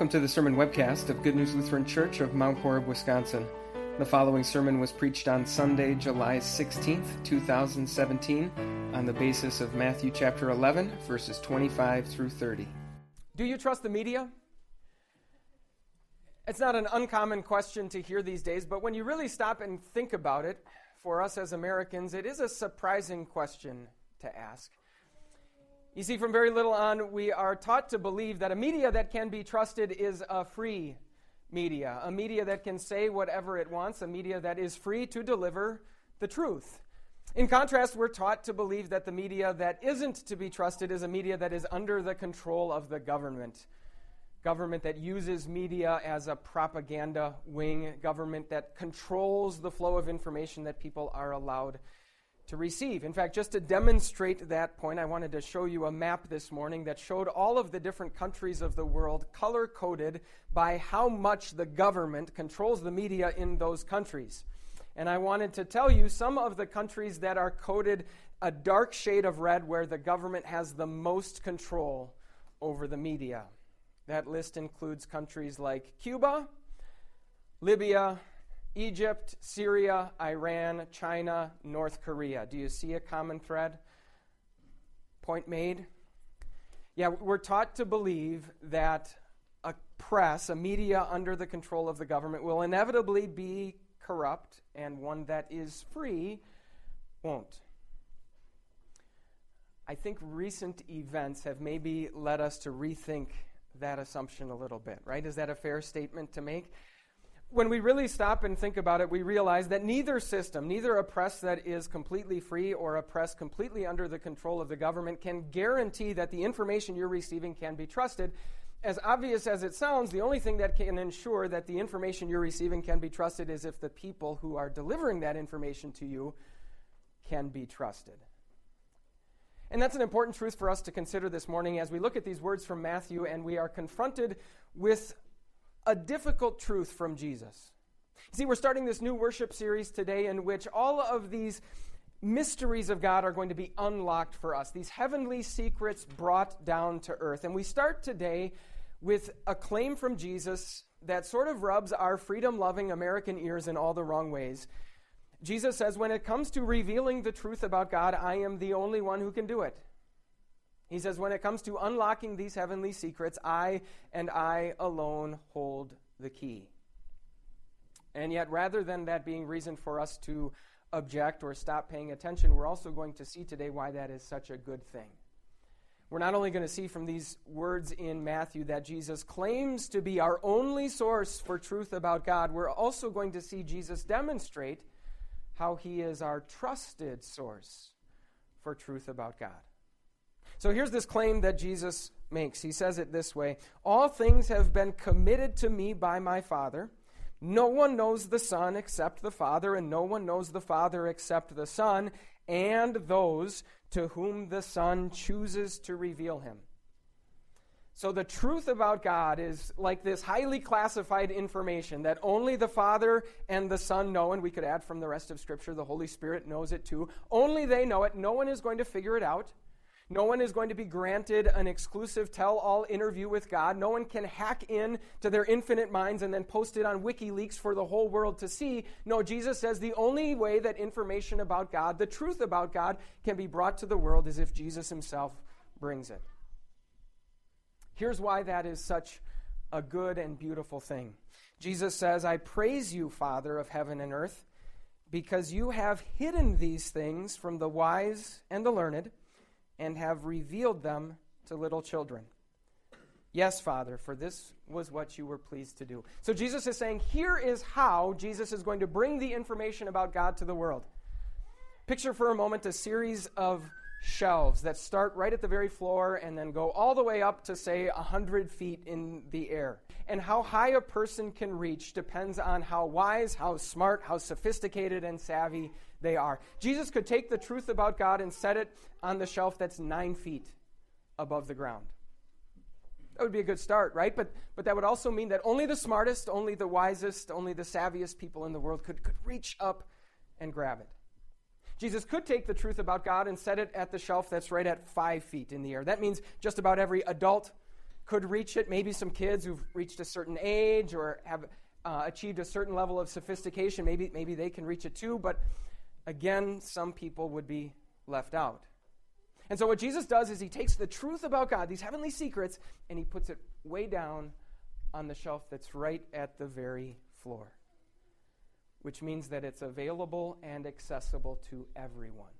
Welcome to the sermon webcast of Good News Lutheran Church of Mount Horeb, Wisconsin. The following sermon was preached on Sunday, July 16th, 2017, on the basis of Matthew chapter 11, verses 25 through 30. Do you trust the media? It's not an uncommon question to hear these days, but when you really stop and think about it, for us as Americans, it is a surprising question to ask. You see, from very little on, we are taught to believe that a media that can be trusted is a free media, a media that can say whatever it wants, a media that is free to deliver the truth. In contrast, we're taught to believe that the media that isn't to be trusted is a media that is under the control of the government. Government that uses media as a propaganda wing, government that controls the flow of information that people are allowed to receive. In fact, just to demonstrate that point, I wanted to show you a map this morning that showed all of the different countries of the world color coded by how much the government controls the media in those countries. And I wanted to tell you some of the countries that are coded a dark shade of red where the government has the most control over the media. That list includes countries like Cuba, Libya, Egypt, Syria, Iran, China, North Korea. Do you see a common thread? Point made? Yeah, we're taught to believe that a press, a media under the control of the government, will inevitably be corrupt, and one that is free won't. I think recent events have maybe led us to rethink that assumption a little bit, right? Is that a fair statement to make? When we really stop and think about it, we realize that neither system, neither a press that is completely free or a press completely under the control of the government, can guarantee that the information you're receiving can be trusted. As obvious as it sounds, the only thing that can ensure that the information you're receiving can be trusted is if the people who are delivering that information to you can be trusted. And that's an important truth for us to consider this morning as we look at these words from Matthew and we are confronted with a difficult truth from Jesus. See, we're starting this new worship series today in which all of these mysteries of God are going to be unlocked for us, these heavenly secrets brought down to earth. And we start today with a claim from Jesus that sort of rubs our freedom loving American ears in all the wrong ways. Jesus says, When it comes to revealing the truth about God, I am the only one who can do it. He says, when it comes to unlocking these heavenly secrets, I and I alone hold the key. And yet, rather than that being reason for us to object or stop paying attention, we're also going to see today why that is such a good thing. We're not only going to see from these words in Matthew that Jesus claims to be our only source for truth about God, we're also going to see Jesus demonstrate how he is our trusted source for truth about God. So here's this claim that Jesus makes. He says it this way All things have been committed to me by my Father. No one knows the Son except the Father, and no one knows the Father except the Son, and those to whom the Son chooses to reveal him. So, the truth about God is like this highly classified information that only the Father and the Son know, and we could add from the rest of Scripture, the Holy Spirit knows it too. Only they know it. No one is going to figure it out. No one is going to be granted an exclusive tell all interview with God. No one can hack in to their infinite minds and then post it on WikiLeaks for the whole world to see. No, Jesus says the only way that information about God, the truth about God, can be brought to the world is if Jesus himself brings it. Here's why that is such a good and beautiful thing. Jesus says, I praise you, Father of heaven and earth, because you have hidden these things from the wise and the learned and have revealed them to little children. Yes, Father, for this was what you were pleased to do. So Jesus is saying, here is how Jesus is going to bring the information about God to the world. Picture for a moment a series of shelves that start right at the very floor and then go all the way up to, say, 100 feet in the air. And how high a person can reach depends on how wise, how smart, how sophisticated, and savvy they are. Jesus could take the truth about God and set it on the shelf that's nine feet above the ground. That would be a good start, right? But, but that would also mean that only the smartest, only the wisest, only the savviest people in the world could, could reach up and grab it. Jesus could take the truth about God and set it at the shelf that's right at five feet in the air. That means just about every adult could reach it. Maybe some kids who've reached a certain age or have uh, achieved a certain level of sophistication, maybe, maybe they can reach it too. But again, some people would be left out. And so, what Jesus does is he takes the truth about God, these heavenly secrets, and he puts it way down on the shelf that's right at the very floor, which means that it's available and accessible to everyone.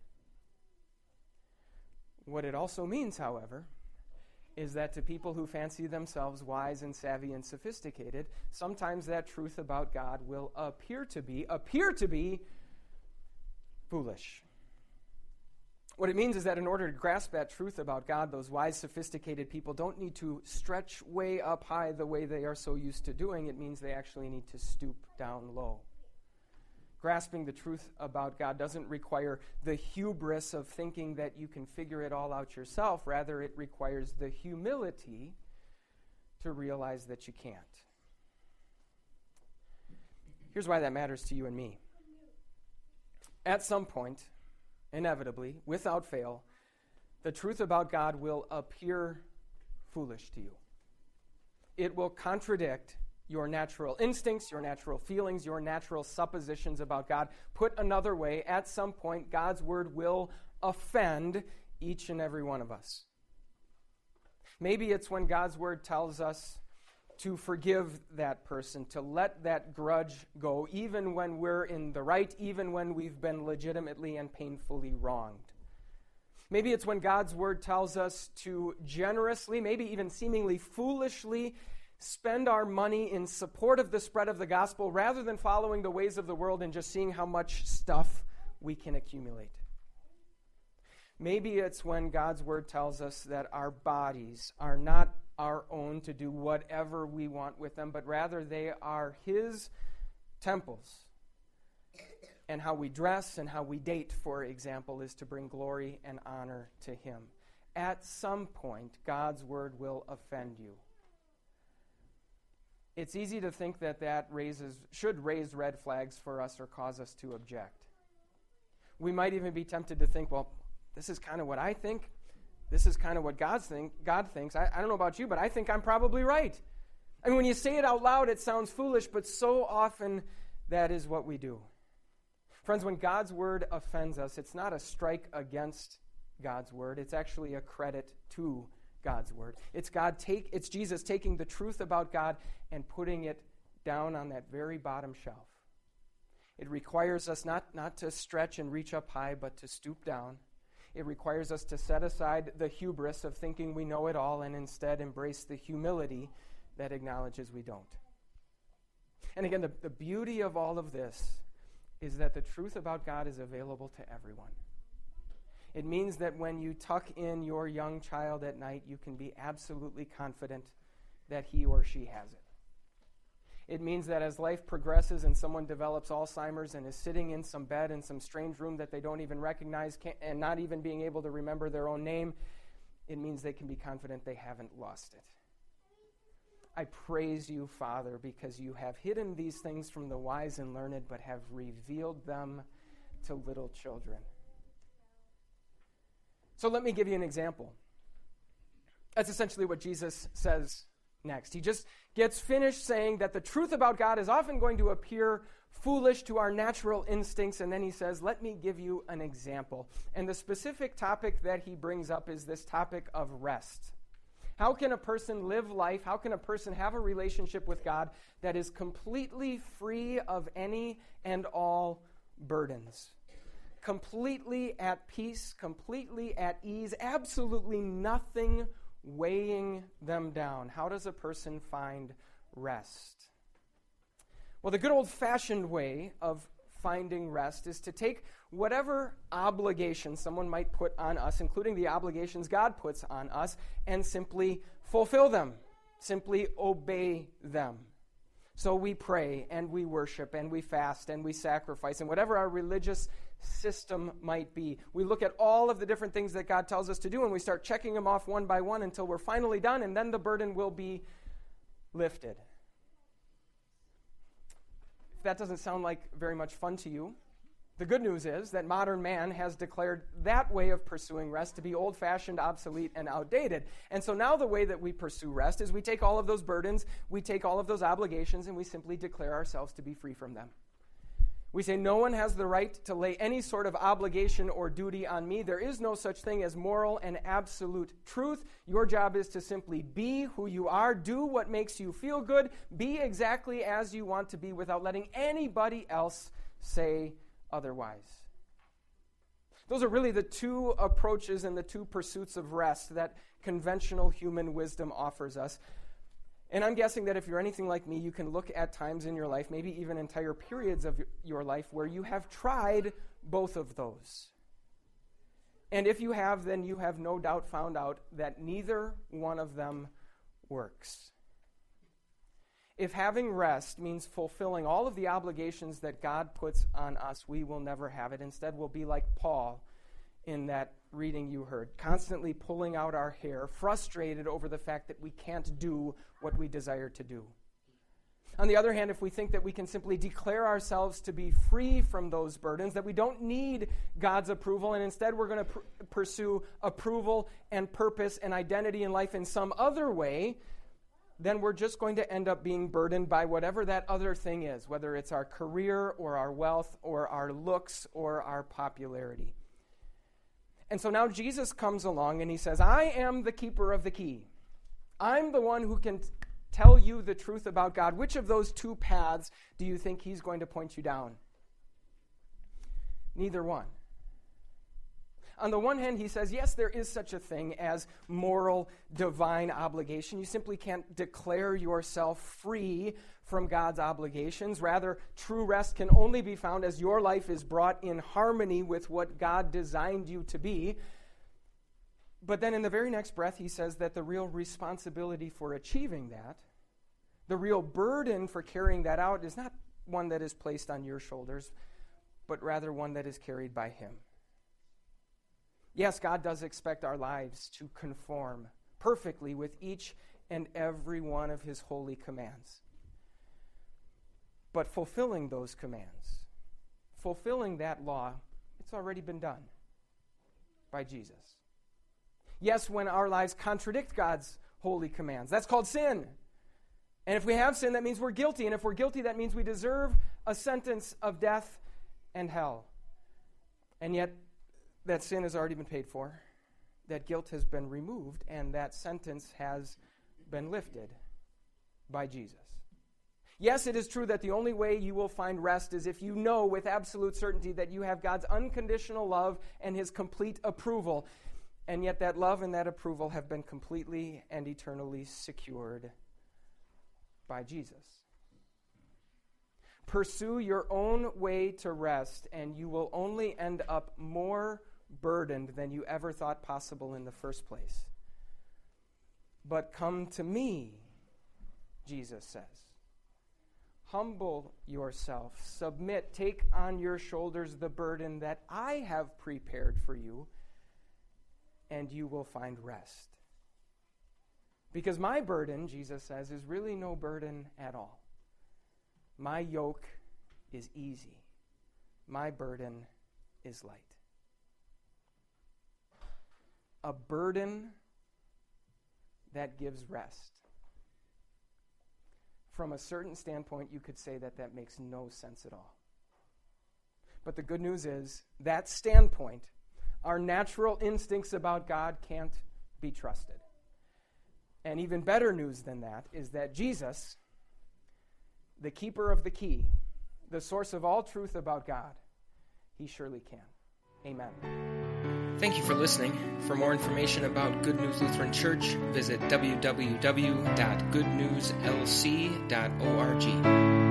What it also means, however, is that to people who fancy themselves wise and savvy and sophisticated, sometimes that truth about God will appear to be appear to be foolish. What it means is that in order to grasp that truth about God, those wise, sophisticated people don't need to stretch way up high the way they are so used to doing. It means they actually need to stoop down low. Grasping the truth about God doesn't require the hubris of thinking that you can figure it all out yourself. Rather, it requires the humility to realize that you can't. Here's why that matters to you and me. At some point, inevitably, without fail, the truth about God will appear foolish to you. It will contradict your natural instincts, your natural feelings, your natural suppositions about God. Put another way, at some point, God's word will offend each and every one of us. Maybe it's when God's word tells us to forgive that person, to let that grudge go, even when we're in the right, even when we've been legitimately and painfully wronged. Maybe it's when God's word tells us to generously, maybe even seemingly foolishly, spend our money in support of the spread of the gospel rather than following the ways of the world and just seeing how much stuff we can accumulate. Maybe it's when God's word tells us that our bodies are not our own to do whatever we want with them, but rather they are His temples. And how we dress and how we date, for example, is to bring glory and honor to Him. At some point, God's word will offend you. It's easy to think that that raises, should raise red flags for us or cause us to object. We might even be tempted to think, well, this is kind of what I think. This is kind of what God's think, God thinks. I, I don't know about you, but I think I'm probably right. I mean, when you say it out loud, it sounds foolish, but so often that is what we do. Friends, when God's word offends us, it's not a strike against God's word, it's actually a credit to God's word. It's God take it's Jesus taking the truth about God and putting it down on that very bottom shelf. It requires us not, not to stretch and reach up high, but to stoop down it requires us to set aside the hubris of thinking we know it all and instead embrace the humility that acknowledges we don't. And again, the, the beauty of all of this is that the truth about God is available to everyone. It means that when you tuck in your young child at night, you can be absolutely confident that he or she has it. It means that as life progresses and someone develops Alzheimer's and is sitting in some bed in some strange room that they don't even recognize and not even being able to remember their own name, it means they can be confident they haven't lost it. I praise you, Father, because you have hidden these things from the wise and learned, but have revealed them to little children. So let me give you an example. That's essentially what Jesus says next. He just gets finished saying that the truth about God is often going to appear foolish to our natural instincts, and then he says, Let me give you an example. And the specific topic that he brings up is this topic of rest. How can a person live life? How can a person have a relationship with God that is completely free of any and all burdens? Completely at peace, completely at ease, absolutely nothing weighing them down. How does a person find rest? Well, the good old fashioned way of finding rest is to take whatever obligation someone might put on us, including the obligations God puts on us, and simply fulfill them, simply obey them. So we pray and we worship and we fast and we sacrifice and whatever our religious system might be. We look at all of the different things that God tells us to do and we start checking them off one by one until we're finally done, and then the burden will be lifted. If that doesn't sound like very much fun to you, The good news is that modern man has declared that way of pursuing rest to be old fashioned, obsolete, and outdated. And so now the way that we pursue rest is we take all of those burdens, we take all of those obligations, and we simply declare ourselves to be free from them. We say, No one has the right to lay any sort of obligation or duty on me. There is no such thing as moral and absolute truth. Your job is to simply be who you are, do what makes you feel good, be exactly as you want to be without letting anybody else say otherwise. Those are really the two approaches and the two pursuits of rest that conventional human wisdom offers us. And I'm guessing that if you're anything like me, you can look at times in your life, maybe even entire periods of your life, where you have tried both of those. And if you have, then you have no doubt found out that neither one of them works if having rest means fulfilling all of the obligations that God puts on us, we will never have it. Instead, we'll be like Paul in that reading you heard, constantly pulling out our hair, frustrated over the fact that we can't do what we desire to do. On the other hand, if we think that we can simply declare ourselves to be free from those burdens, that we don't need God's approval, and instead we're going to pr- pursue approval and purpose and identity in life in some other way, then we're just going to end up being burdened by whatever that other thing is, whether it's our career or our wealth or our looks or our popularity. And so now Jesus comes along and he says, I am the keeper of the key. I'm the one who can t- tell you the truth about God. Which of those two paths do you think he's going to point you down? Neither one. On the one hand, he says, yes, there is such a thing as moral divine obligation. You simply can't declare yourself free from God's obligations. Rather, true rest can only be found as your life is brought in harmony with what God designed you to be. But then in the very next breath, he says that the real responsibility for achieving that, the real burden for carrying that out, is not one that is placed on your shoulders, but rather one that is carried by him. Yes, God does expect our lives to conform perfectly with each and every one of His holy commands. But fulfilling those commands, fulfilling that law, it's already been done by Jesus. Yes, when our lives contradict God's holy commands, that's called sin. And if we have sin, that means we're guilty. And if we're guilty, that means we deserve a sentence of death and hell. And yet, that sin has already been paid for, that guilt has been removed, and that sentence has been lifted by Jesus. Yes, it is true that the only way you will find rest is if you know with absolute certainty that you have God's unconditional love and His complete approval. And yet, that love and that approval have been completely and eternally secured by Jesus. Pursue your own way to rest, and you will only end up more burdened than you ever thought possible in the first place. But come to me, Jesus says. Humble yourself, submit, take on your shoulders the burden that I have prepared for you, and you will find rest. Because my burden, Jesus says, is really no burden at all. My yoke is easy, my burden is light. A burden that gives rest. From a certain standpoint, you could say that that makes no sense at all. But the good news is that standpoint, our natural instincts about God can't be trusted. And even better news than that is that Jesus, the keeper of the key, the source of all truth about God, he surely can. Amen. Thank you for listening. For more information about Good News Lutheran Church, visit www.goodnewslc.org.